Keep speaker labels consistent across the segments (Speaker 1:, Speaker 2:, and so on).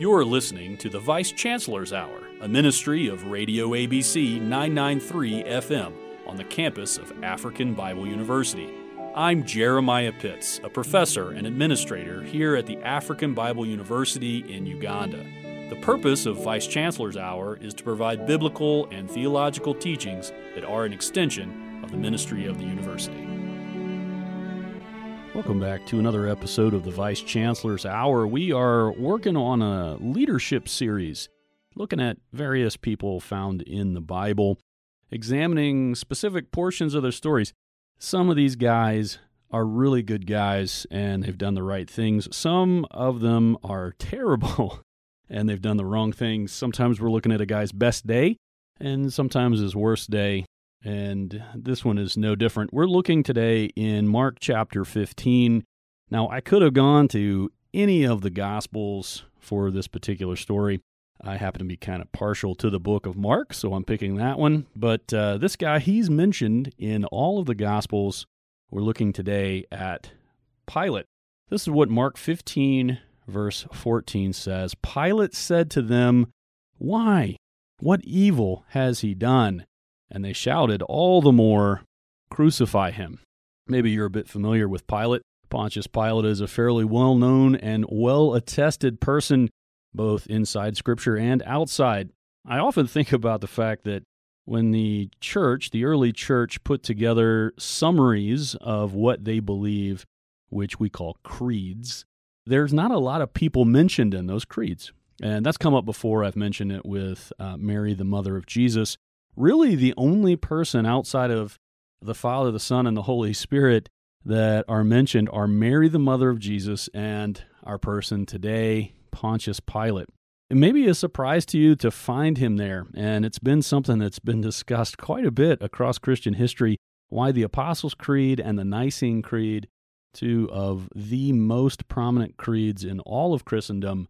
Speaker 1: You're listening to the Vice Chancellor's Hour, a ministry of Radio ABC 993 FM on the campus of African Bible University. I'm Jeremiah Pitts, a professor and administrator here at the African Bible University in Uganda. The purpose of Vice Chancellor's Hour is to provide biblical and theological teachings that are an extension of the ministry of the university. Welcome back to another episode of the Vice Chancellor's Hour. We are working on a leadership series, looking at various people found in the Bible, examining specific portions of their stories. Some of these guys are really good guys and they've done the right things. Some of them are terrible and they've done the wrong things. Sometimes we're looking at a guy's best day and sometimes his worst day and this one is no different. We're looking today in Mark chapter 15. Now, I could have gone to any of the Gospels for this particular story. I happen to be kind of partial to the book of Mark, so I'm picking that one. But uh, this guy, he's mentioned in all of the Gospels. We're looking today at Pilate. This is what Mark 15, verse 14 says Pilate said to them, Why? What evil has he done? And they shouted all the more, Crucify him. Maybe you're a bit familiar with Pilate. Pontius Pilate is a fairly well known and well attested person, both inside Scripture and outside. I often think about the fact that when the church, the early church, put together summaries of what they believe, which we call creeds, there's not a lot of people mentioned in those creeds. And that's come up before. I've mentioned it with uh, Mary, the mother of Jesus really the only person outside of the Father, the Son, and the Holy Spirit that are mentioned are Mary, the mother of Jesus, and our person today, Pontius Pilate. It may be a surprise to you to find him there, and it's been something that's been discussed quite a bit across Christian history why the Apostles' Creed and the Nicene Creed, two of the most prominent creeds in all of Christendom,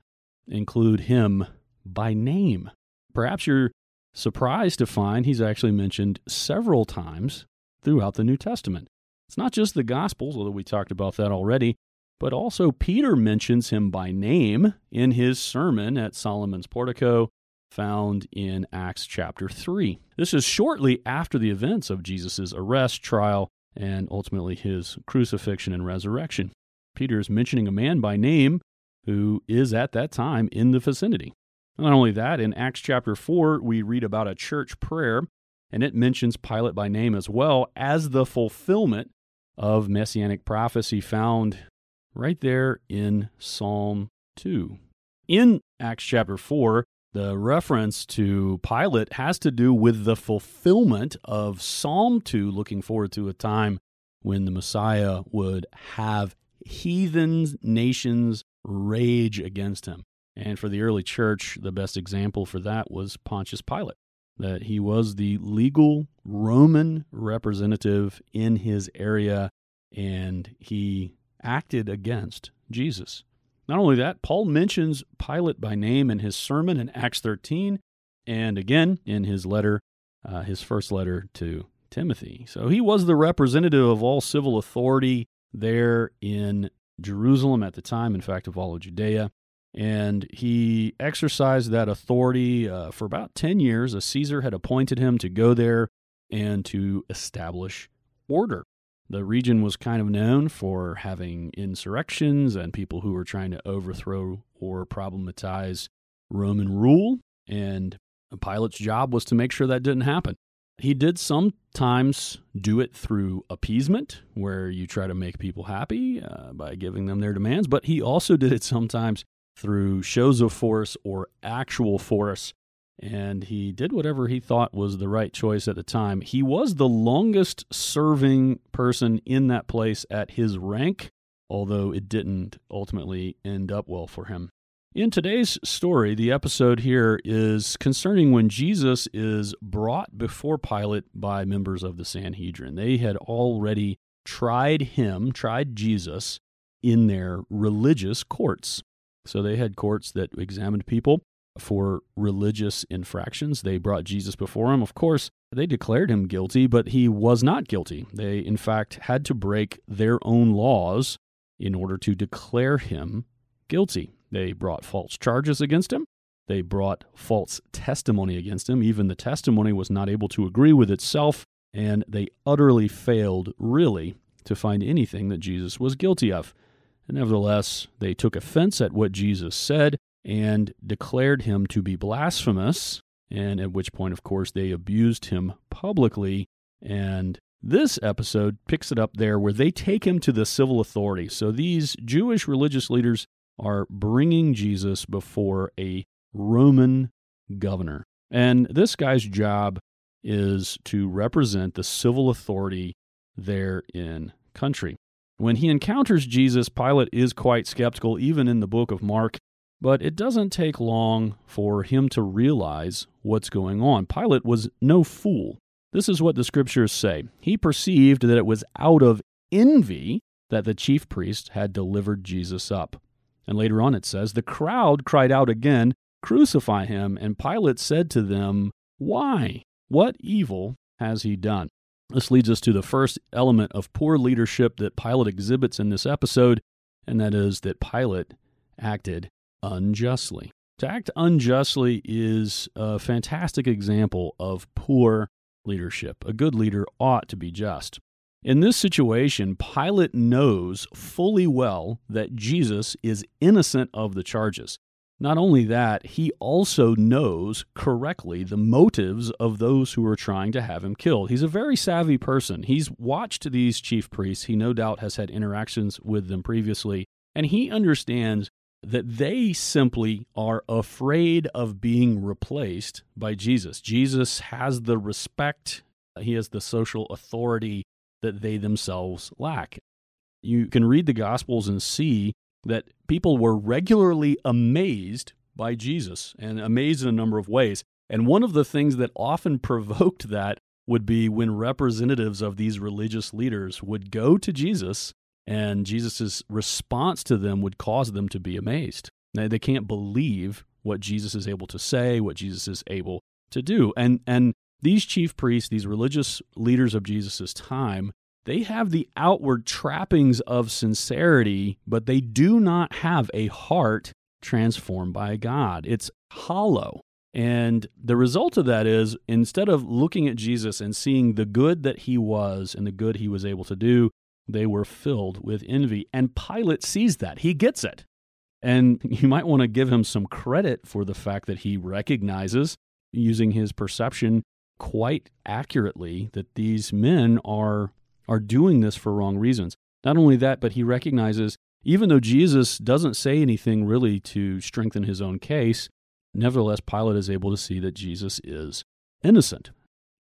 Speaker 1: include him by name. Perhaps you're surprised to find he's actually mentioned several times throughout the New Testament. It's not just the Gospels, although we talked about that already, but also Peter mentions him by name in his sermon at Solomon's portico, found in Acts chapter 3. This is shortly after the events of Jesus' arrest, trial, and ultimately his crucifixion and resurrection. Peter is mentioning a man by name who is at that time in the vicinity. Not only that, in Acts chapter 4, we read about a church prayer, and it mentions Pilate by name as well as the fulfillment of messianic prophecy found right there in Psalm 2. In Acts chapter 4, the reference to Pilate has to do with the fulfillment of Psalm 2, looking forward to a time when the Messiah would have heathen nations rage against him. And for the early church, the best example for that was Pontius Pilate, that he was the legal Roman representative in his area and he acted against Jesus. Not only that, Paul mentions Pilate by name in his sermon in Acts 13 and again in his letter, uh, his first letter to Timothy. So he was the representative of all civil authority there in Jerusalem at the time, in fact, of all of Judea. And he exercised that authority uh, for about 10 years. A Caesar had appointed him to go there and to establish order. The region was kind of known for having insurrections and people who were trying to overthrow or problematize Roman rule. And Pilate's job was to make sure that didn't happen. He did sometimes do it through appeasement, where you try to make people happy uh, by giving them their demands, but he also did it sometimes through shows of force or actual force. And he did whatever he thought was the right choice at the time. He was the longest serving person in that place at his rank, although it didn't ultimately end up well for him. In today's story, the episode here is concerning when Jesus is brought before Pilate by members of the Sanhedrin. They had already tried him, tried Jesus, in their religious courts. So they had courts that examined people for religious infractions. They brought Jesus before him. Of course, they declared him guilty, but he was not guilty. They, in fact, had to break their own laws in order to declare him guilty. They brought false charges against him. They brought false testimony against him. Even the testimony was not able to agree with itself, and they utterly failed, really, to find anything that Jesus was guilty of. Nevertheless, they took offense at what Jesus said and declared him to be blasphemous, and at which point, of course, they abused him publicly. And this episode picks it up there where they take him to the civil authority. So these Jewish religious leaders are bringing Jesus before a Roman governor. And this guy's job is to represent the civil authority there in country. When he encounters Jesus, Pilate is quite skeptical, even in the book of Mark, but it doesn't take long for him to realize what's going on. Pilate was no fool. This is what the scriptures say. He perceived that it was out of envy that the chief priests had delivered Jesus up. And later on it says, The crowd cried out again, Crucify him. And Pilate said to them, Why? What evil has he done? This leads us to the first element of poor leadership that Pilate exhibits in this episode, and that is that Pilate acted unjustly. To act unjustly is a fantastic example of poor leadership. A good leader ought to be just. In this situation, Pilate knows fully well that Jesus is innocent of the charges. Not only that, he also knows correctly the motives of those who are trying to have him killed. He's a very savvy person. He's watched these chief priests. He no doubt has had interactions with them previously, and he understands that they simply are afraid of being replaced by Jesus. Jesus has the respect, he has the social authority that they themselves lack. You can read the Gospels and see that people were regularly amazed by Jesus and amazed in a number of ways. And one of the things that often provoked that would be when representatives of these religious leaders would go to Jesus and Jesus' response to them would cause them to be amazed. Now, they can't believe what Jesus is able to say, what Jesus is able to do. And, and these chief priests, these religious leaders of Jesus' time, they have the outward trappings of sincerity, but they do not have a heart transformed by God. It's hollow. And the result of that is instead of looking at Jesus and seeing the good that he was and the good he was able to do, they were filled with envy. And Pilate sees that. He gets it. And you might want to give him some credit for the fact that he recognizes, using his perception quite accurately, that these men are are doing this for wrong reasons. Not only that, but he recognizes even though Jesus doesn't say anything really to strengthen his own case, nevertheless, Pilate is able to see that Jesus is innocent.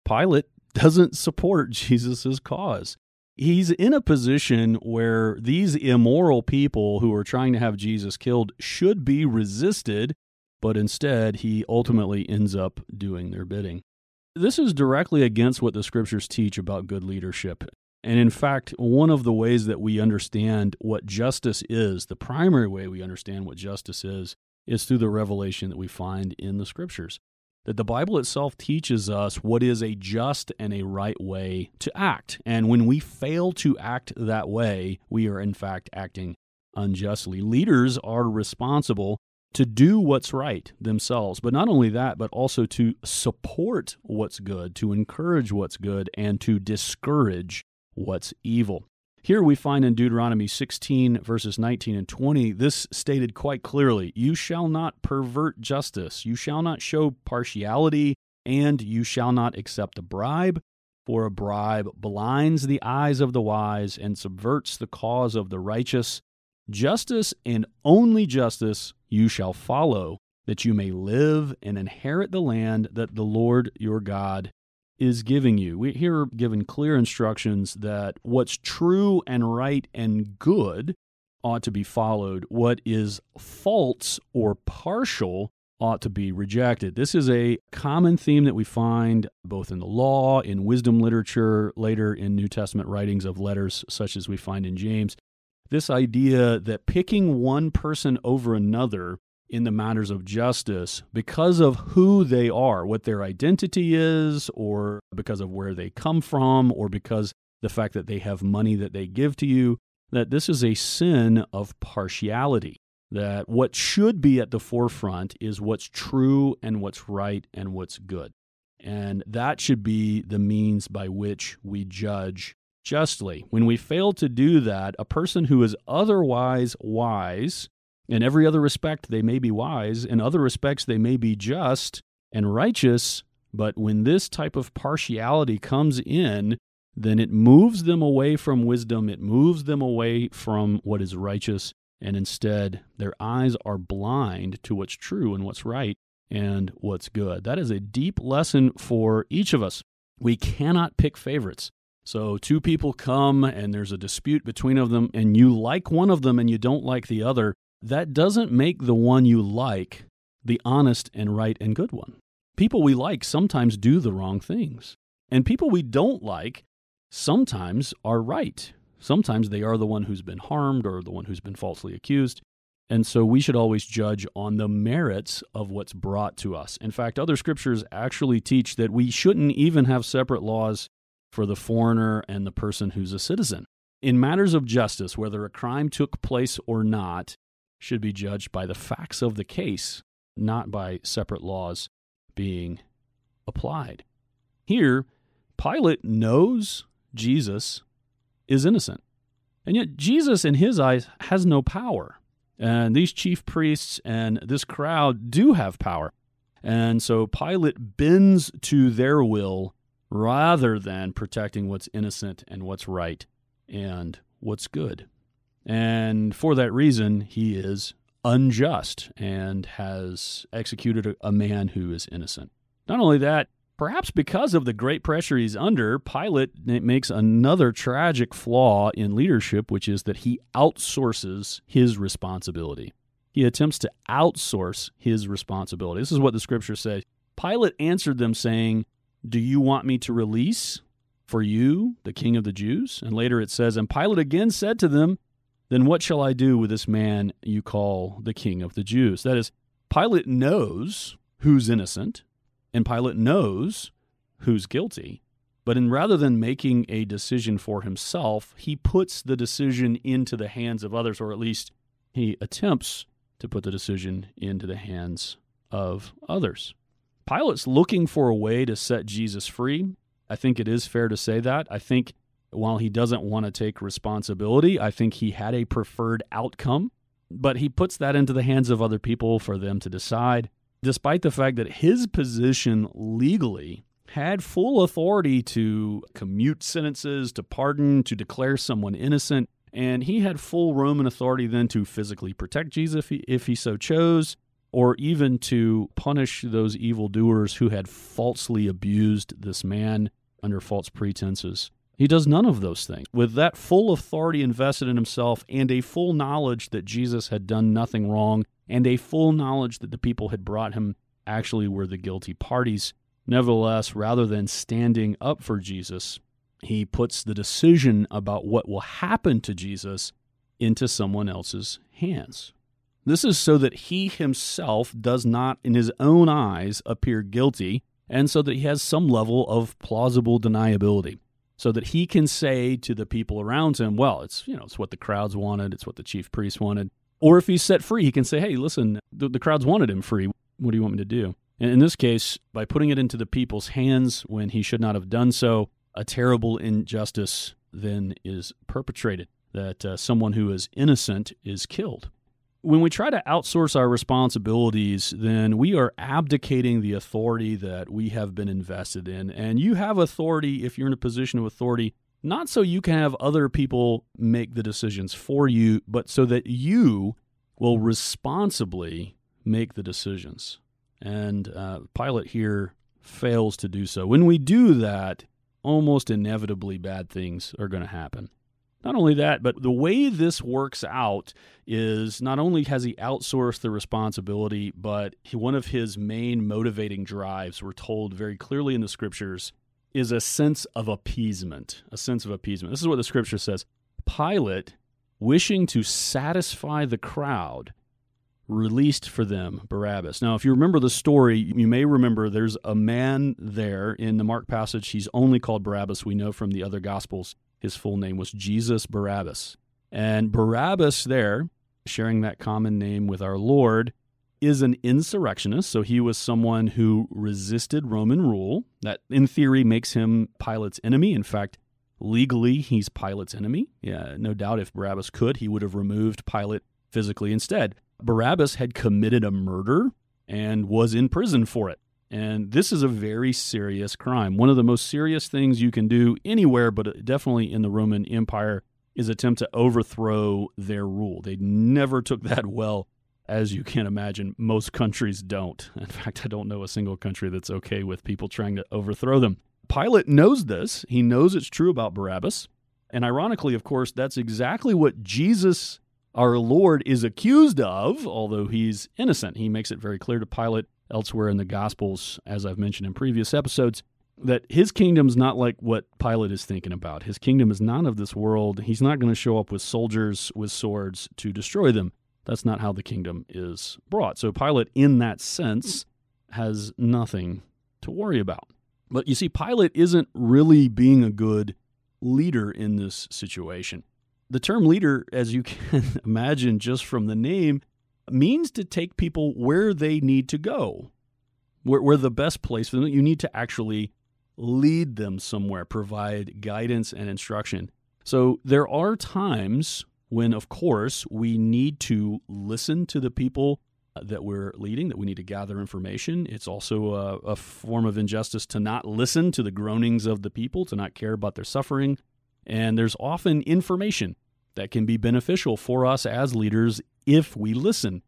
Speaker 1: Pilate doesn't support Jesus' cause. He's in a position where these immoral people who are trying to have Jesus killed should be resisted, but instead he ultimately ends up doing their bidding. This is directly against what the scriptures teach about good leadership. And in fact, one of the ways that we understand what justice is, the primary way we understand what justice is, is through the revelation that we find in the scriptures. That the Bible itself teaches us what is a just and a right way to act. And when we fail to act that way, we are in fact acting unjustly. Leaders are responsible to do what's right themselves. But not only that, but also to support what's good, to encourage what's good, and to discourage what's evil. Here we find in Deuteronomy 16, verses 19 and 20, this stated quite clearly You shall not pervert justice, you shall not show partiality, and you shall not accept a bribe, for a bribe blinds the eyes of the wise and subverts the cause of the righteous. Justice and only justice you shall follow, that you may live and inherit the land that the Lord your God is giving you. We here are given clear instructions that what's true and right and good ought to be followed. What is false or partial ought to be rejected. This is a common theme that we find both in the law, in wisdom literature, later in New Testament writings of letters, such as we find in James. This idea that picking one person over another in the matters of justice because of who they are, what their identity is, or because of where they come from, or because the fact that they have money that they give to you, that this is a sin of partiality. that what should be at the forefront is what's true and what's right and what's good. And that should be the means by which we judge justly. When we fail to do that, a person who is otherwise wise, in every other respect they may be wise, in other respects they may be just and righteous, but when this type of partiality comes in, then it moves them away from wisdom, it moves them away from what is righteous, and instead their eyes are blind to what's true and what's right and what's good. That is a deep lesson for each of us. We cannot pick favorites. So, two people come and there's a dispute between of them, and you like one of them and you don't like the other. That doesn't make the one you like the honest and right and good one. People we like sometimes do the wrong things. And people we don't like sometimes are right. Sometimes they are the one who's been harmed or the one who's been falsely accused. And so we should always judge on the merits of what's brought to us. In fact, other scriptures actually teach that we shouldn't even have separate laws for the foreigner and the person who's a citizen. In matters of justice, whether a crime took place or not, should be judged by the facts of the case, not by separate laws being applied. Here, Pilate knows Jesus is innocent. And yet, Jesus, in his eyes, has no power. And these chief priests and this crowd do have power. And so Pilate bends to their will rather than protecting what's innocent and what's right and what's good. And for that reason, he is unjust and has executed a, man who is innocent. Not only that, perhaps because of the great pressure he's under, Pilate makes another tragic flaw in leadership, which is that he outsources his responsibility. He attempts to outsource his responsibility. This is what the scripture says. Pilate answered them, saying, Do you want me to release for you the king of the Jews? And later it says, And Pilate again said to them, then what shall I do with this man you call the king of the Jews? That is, Pilate knows who's innocent, and Pilate knows who's guilty. But in rather than making a decision for himself, he puts the decision into the hands of others, or at least he attempts to put the decision into the hands of others. Pilate's looking for a way to set Jesus free. I think it is fair to say that. I think while he doesn't want to take responsibility, I think he had a preferred outcome, but he puts that into the hands of other people for them to decide, despite the fact that his position legally had full authority to commute sentences, to pardon, to declare someone innocent. And he had full Roman authority then to physically protect Jesus if he, if he so chose, or even to punish those evildoers who had falsely abused this man under false pretenses. He does none of those things. With that full authority invested in himself and a full knowledge that Jesus had done nothing wrong and a full knowledge that the people had brought him actually were the guilty parties. Nevertheless, rather than standing up for Jesus, he puts the decision about what will happen to Jesus into someone else's hands. This is so that he himself does not, in his own eyes, appear guilty, and so that he has some level of plausible deniability so that he can say to the people around him, well, it's, you know, it's what the crowds wanted, it's what the chief priest wanted. Or if he's set free, he can say, hey, listen, the, the crowds wanted him free. What do you want me to do? And in this case, by putting it into the people's hands when he should not have done so, a terrible injustice then is perpetrated that uh, someone who is innocent is killed when we try to outsource our responsibilities, then we are abdicating the authority that we have been invested in. And you have authority if you're in a position of authority, not so you can have other people make the decisions for you, but so that you will responsibly make the decisions. And uh, Pilate here fails to do so. When we do that, almost inevitably bad things are going to happen. Not only that, but the way this works out is not only has he outsourced the responsibility, but one of his main motivating drives, we're told very clearly in the scriptures, is a sense of appeasement. A sense of appeasement. This is what the scripture says Pilate, wishing to satisfy the crowd, released for them Barabbas. Now, if you remember the story, you may remember there's a man there in the Mark passage. He's only called Barabbas. We know from the other Gospels his full name was Jesus Barabbas. And Barabbas there sharing that common name with our Lord, is an insurrectionist. So he was someone who resisted Roman rule. That, in theory, makes him Pilate's enemy. In fact, legally, he's Pilate's enemy. Yeah, no doubt if Barabbas could, he would have removed Pilate physically instead. Barabbas had committed a murder and was in prison for it. And this is a very serious crime. One of the most serious things you can do anywhere, but definitely in the Roman Empire, is attempt to overthrow their rule. They never took that well, as you can imagine. Most countries don't. In fact, I don't know a single country that's okay with people trying to overthrow them. Pilate knows this. He knows it's true about Barabbas. And ironically, of course, that's exactly what Jesus, our Lord, is accused of, although he's innocent. He makes it very clear to Pilate elsewhere in the Gospels, as I've mentioned in previous episodes, that his kingdom's not like what Pilate is thinking about. His kingdom is not of this world. He's not going to show up with soldiers with swords to destroy them. That's not how the kingdom is brought. So Pilate, in that sense, has nothing to worry about. But you see, Pilate isn't really being a good leader in this situation. The term leader, as you can imagine just from the name, means to take people where they need to go, where, where the best place for them. You need to actually lead them somewhere, provide guidance and instruction. So there are times when, of course, we need to listen to the people that we're leading, that we need to gather information. It's also a, a, form of injustice to not listen to the groanings of the people, to not care about their suffering. And there's often information that can be beneficial for us as leaders if we listen.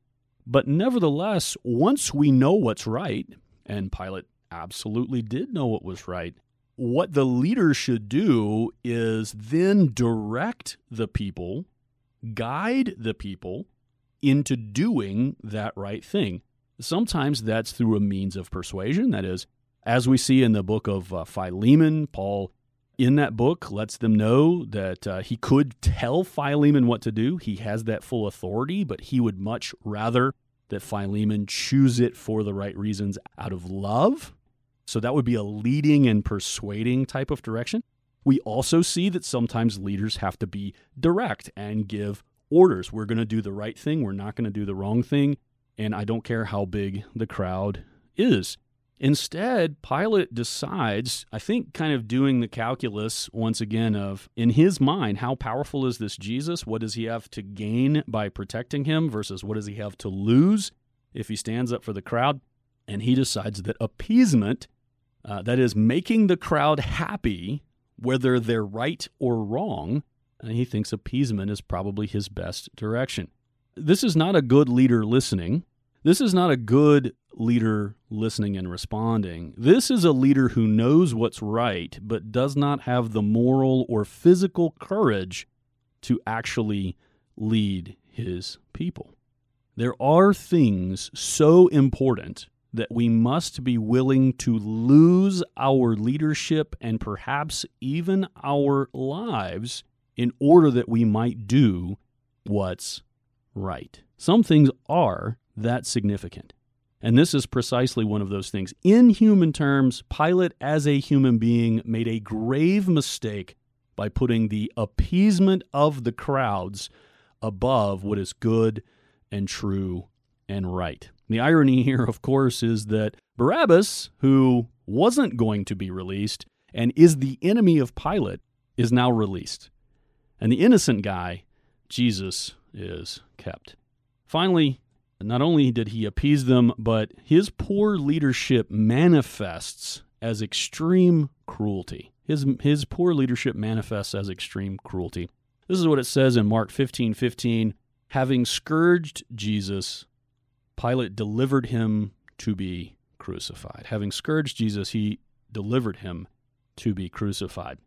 Speaker 1: But nevertheless, once we know what's right, and Pilate absolutely did know what was right, what the leader should do is then direct the people, guide the people into doing that right thing. Sometimes that's through a means of persuasion. That is, as we see in the book of uh, Philemon, Paul in that book lets them know that uh, he could tell Philemon what to do. He has that full authority, but he would much rather that Philemon choose it for the right reasons out of love. So that would be a leading and persuading type of direction. We also see that sometimes leaders have to be direct and give orders. We're going to do the right thing, we're not going to do the wrong thing, and I don't care how big the crowd is. Instead, Pilate decides, I think, kind of doing the calculus once again of, in his mind, how powerful is this Jesus? What does he have to gain by protecting him versus what does he have to lose if he stands up for the crowd? And he decides that appeasement, uh, that is, making the crowd happy, whether they're right or wrong, and he thinks appeasement is probably his best direction. This is not a good leader listening. This is not a good leader listening and responding. This is a leader who knows what's right, but does not have the moral or physical courage to actually lead his people. There are things so important that we must be willing to lose our leadership and perhaps even our lives in order that we might do what's right. Some things are that significant. And this is precisely one of those things. In human terms, Pilate, as a human being, made a grave mistake by putting the appeasement of the crowds above what is good and true and right. The irony here, of course, is that Barabbas, who wasn't going to be released and is the enemy of Pilate, is now released. And the innocent guy, Jesus, is kept. Finally, not only did he appease them, but his poor leadership manifests as extreme cruelty. His, his poor leadership manifests as extreme cruelty. This is what it says in Mark 15 15. Having scourged Jesus, Pilate delivered him to be crucified. Having scourged Jesus, he delivered him to be crucified.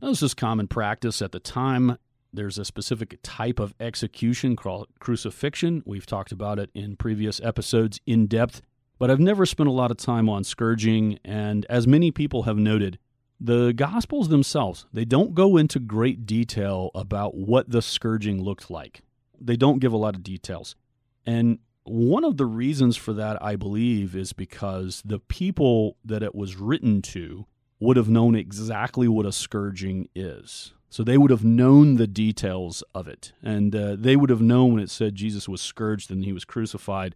Speaker 1: Now, this is common practice at the time there's a specific type of execution called crucifixion. We've talked about it in previous episodes in depth, but I've never spent a lot of time on scourging. And as many people have noted, the Gospels themselves, they don't go into great detail about what the scourging looked like. They don't give a lot of details. And one of the reasons for that, I believe, is because the people that it was written to would have known exactly what a scourging is. So they would have known the details of it. And uh, they would have known when it said Jesus was scourged and he was crucified.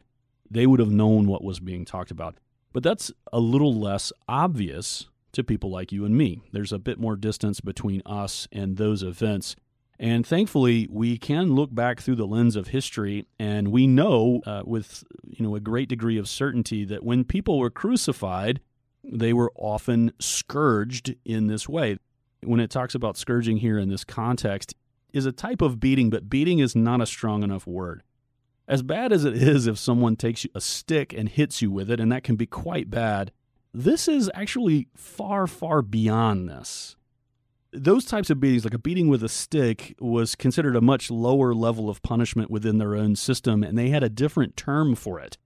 Speaker 1: They would have known what was being talked about. But that's a little less obvious to people like you and me. There's a bit more distance between us and those events. And thankfully, we can look back through the lens of history, and we know uh, with you know a great degree of certainty that when people were crucified, they were often scourged in this way. When it talks about scourging here in this context, is a type of beating, but beating is not a strong enough word. As bad as it is if someone takes a stick and hits you with it, and that can be quite bad, this is actually far, far beyond this. Those types of beatings, like a beating with a stick, was considered a much lower level of punishment within their own system, and they had a different term for it.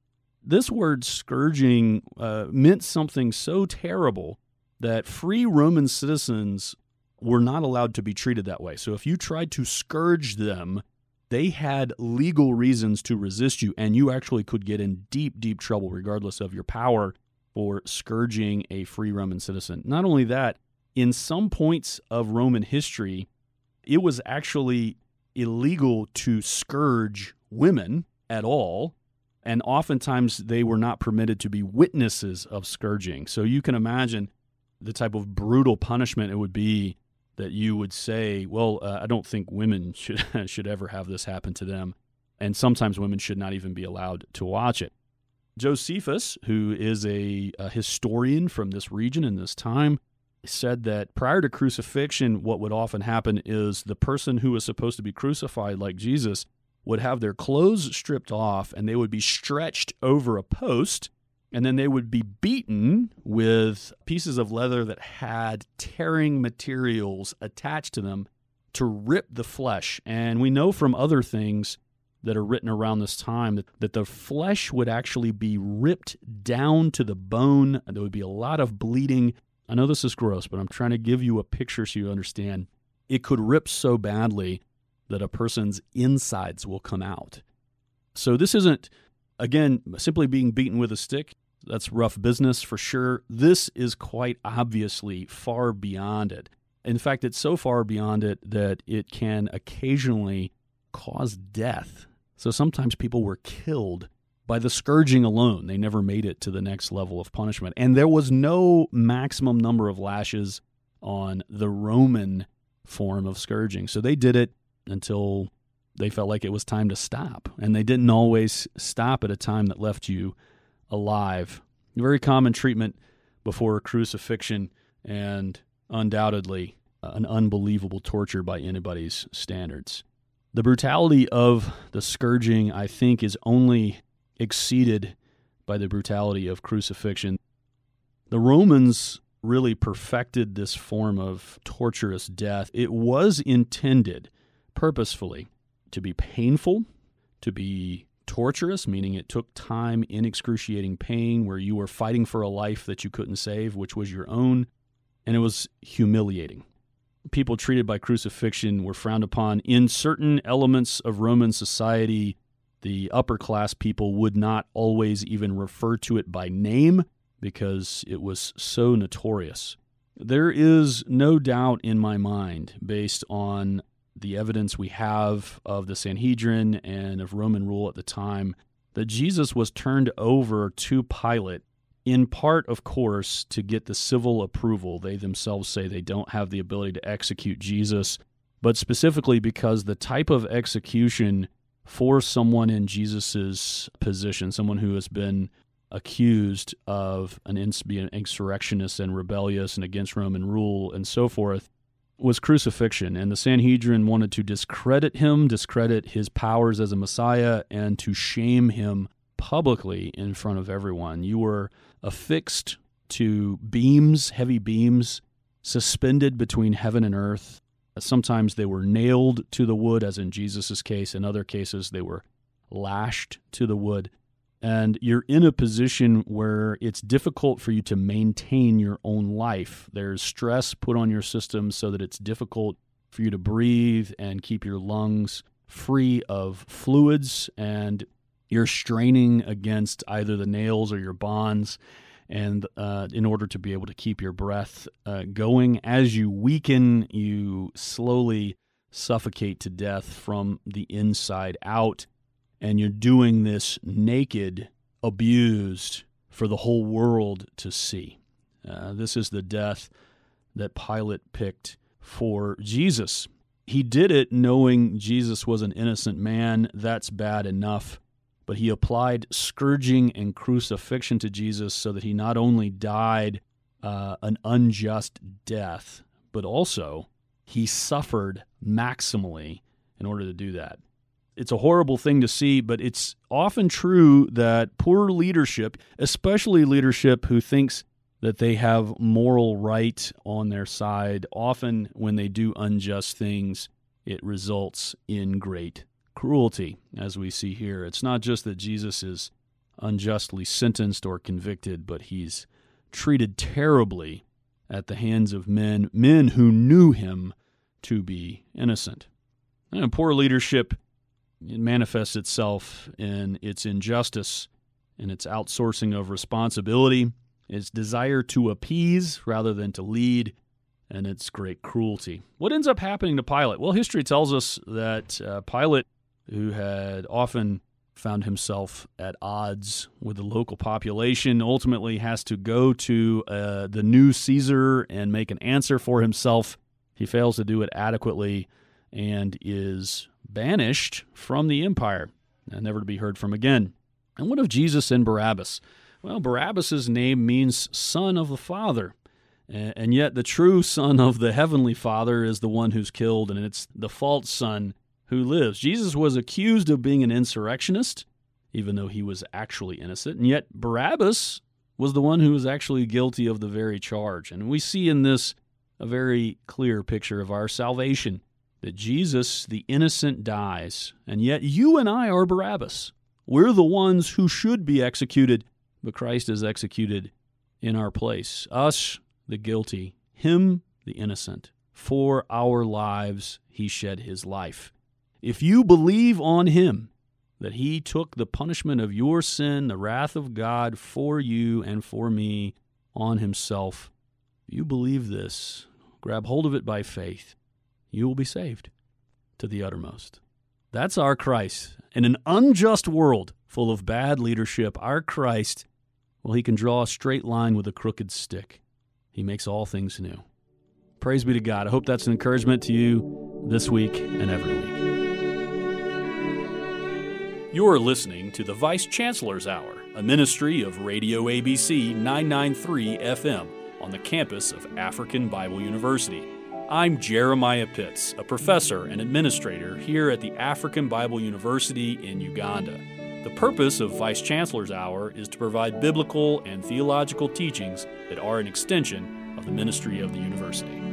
Speaker 1: This word scourging uh, meant something so terrible that free Roman citizens were not allowed to be treated that way. So if you tried to scourge them, they had legal reasons to resist you, and you actually could get in deep, deep trouble, regardless of your power for scourging a free Roman citizen. Not only that, in some points of Roman history, it was actually illegal to scourge women at all. And oftentimes they were not permitted to be witnesses of scourging. So you can imagine the type of brutal punishment it would be that you would say, well, uh, I don't think women should, should ever have this happen to them. And sometimes women should not even be allowed to watch it. Josephus, who is a, a historian from this region in this time, said that prior to crucifixion, what would often happen is the person who was supposed to be crucified, like Jesus, would have their clothes stripped off and they would be stretched over a post. And then they would be beaten with pieces of leather that had tearing materials attached to them to rip the flesh. And we know from other things that are written around this time that, that the flesh would actually be ripped down to the bone. There would be a lot of bleeding. I know this is gross, but I'm trying to give you a picture so you understand. It could rip so badly that a person's insides will come out. So this isn't, again, simply being beaten with a stick. That's rough business for sure. This is quite obviously far beyond it. In fact, it's so far beyond it that it can occasionally cause death. So sometimes people were killed by the scourging alone. They never made it to the next level of punishment. And there was no maximum number of lashes on the Roman form of scourging. So they did it until they felt like it was time to stop. And they didn't always stop at a time that left you alive. Very common treatment before crucifixion, and undoubtedly uh, an unbelievable torture by anybody's standards. The brutality of the scourging, I think, is only exceeded by the brutality of crucifixion. The Romans really perfected this form of torturous death. It was intended purposefully to be painful, to be torturous, meaning it took time in excruciating pain where you were fighting for a life that you couldn't save, which was your own, and it was humiliating people treated by crucifixion were frowned upon. In certain elements of Roman society, the upper class people would not always even refer to it by name because it was so notorious. There is no doubt in my mind, based on the evidence we have of the Sanhedrin and of Roman rule at the time, that Jesus was turned over to Pilate in part, of course, to get the civil approval. They themselves say they don't have the ability to execute Jesus, but specifically because the type of execution for someone in Jesus's position, someone who has been accused of an insurrectionist and rebellious and against Roman rule and so forth, was crucifixion. And the Sanhedrin wanted to discredit him, discredit his powers as a Messiah, and to shame him publicly in front of everyone. You were affixed to beams, heavy beams, suspended between heaven and earth. Sometimes they were nailed to the wood, as in Jesus' case. In other cases, they were lashed to the wood. And you're in a position where it's difficult for you to maintain your own life. There's stress put on your system so that it's difficult for you to breathe and keep your lungs free of fluids and you're straining against either the nails or your bonds and uh, in order to be able to keep your breath uh, going. As you weaken, you slowly suffocate to death from the inside out, and you're doing this naked, abused for the whole world to see. Uh, this is the death that Pilate picked for Jesus. He did it knowing Jesus was an innocent man. That's bad enough but he applied scourging and crucifixion to Jesus so that he not only died uh, an unjust death, but also he suffered maximally in order to do that. It's a horrible thing to see, but it's often true that poor leadership, especially leadership who thinks that they have moral right on their side, often when they do unjust things, it results in great cruelty, as we see here. It's not just that Jesus is unjustly sentenced or convicted, but he's treated terribly at the hands of men, men who knew him to be innocent. And poor leadership it manifests itself in its injustice, in its outsourcing of responsibility, its desire to appease rather than to lead, and its great cruelty. What ends up happening to Pilate? Well, history tells us that uh, Pilate who had often found himself at odds with the local population, ultimately has to go to uh, the new Caesar and make an answer for himself. He fails to do it adequately and is banished from the empire and never to be heard from again. And what of Jesus and Barabbas? Well, Barabbas's name means son of the Father. And yet, the true son of the heavenly Father is the one who's killed, and it's the false son who lives. Jesus was accused of being an insurrectionist, even though he was actually innocent, and yet Barabbas was the one who was actually guilty of the very charge. And we see in this a very clear picture of our salvation that Jesus, the innocent, dies, and yet you and I are Barabbas. We're the ones who should be executed, but Christ is executed in our place. Us, the guilty, Him, the innocent. For our lives, He shed His life. If you believe on him, that he took the punishment of your sin, the wrath of God for you and for me on himself, you believe this, grab hold of it by faith, you will be saved to the uttermost. That's our Christ. In an unjust world full of bad leadership, our Christ, well, he can draw a straight line with a crooked stick. He makes all things new. Praise be to God. I hope that's an encouragement to you this week and every week. You're listening to the Vice Chancellor's Hour, a ministry of Radio ABC 993 FM on the campus of African Bible University. I'm Jeremiah Pitts, a professor and administrator here at the African Bible University in Uganda. The purpose of Vice Chancellor's Hour is to provide biblical and theological teachings that are an extension of the ministry of the university.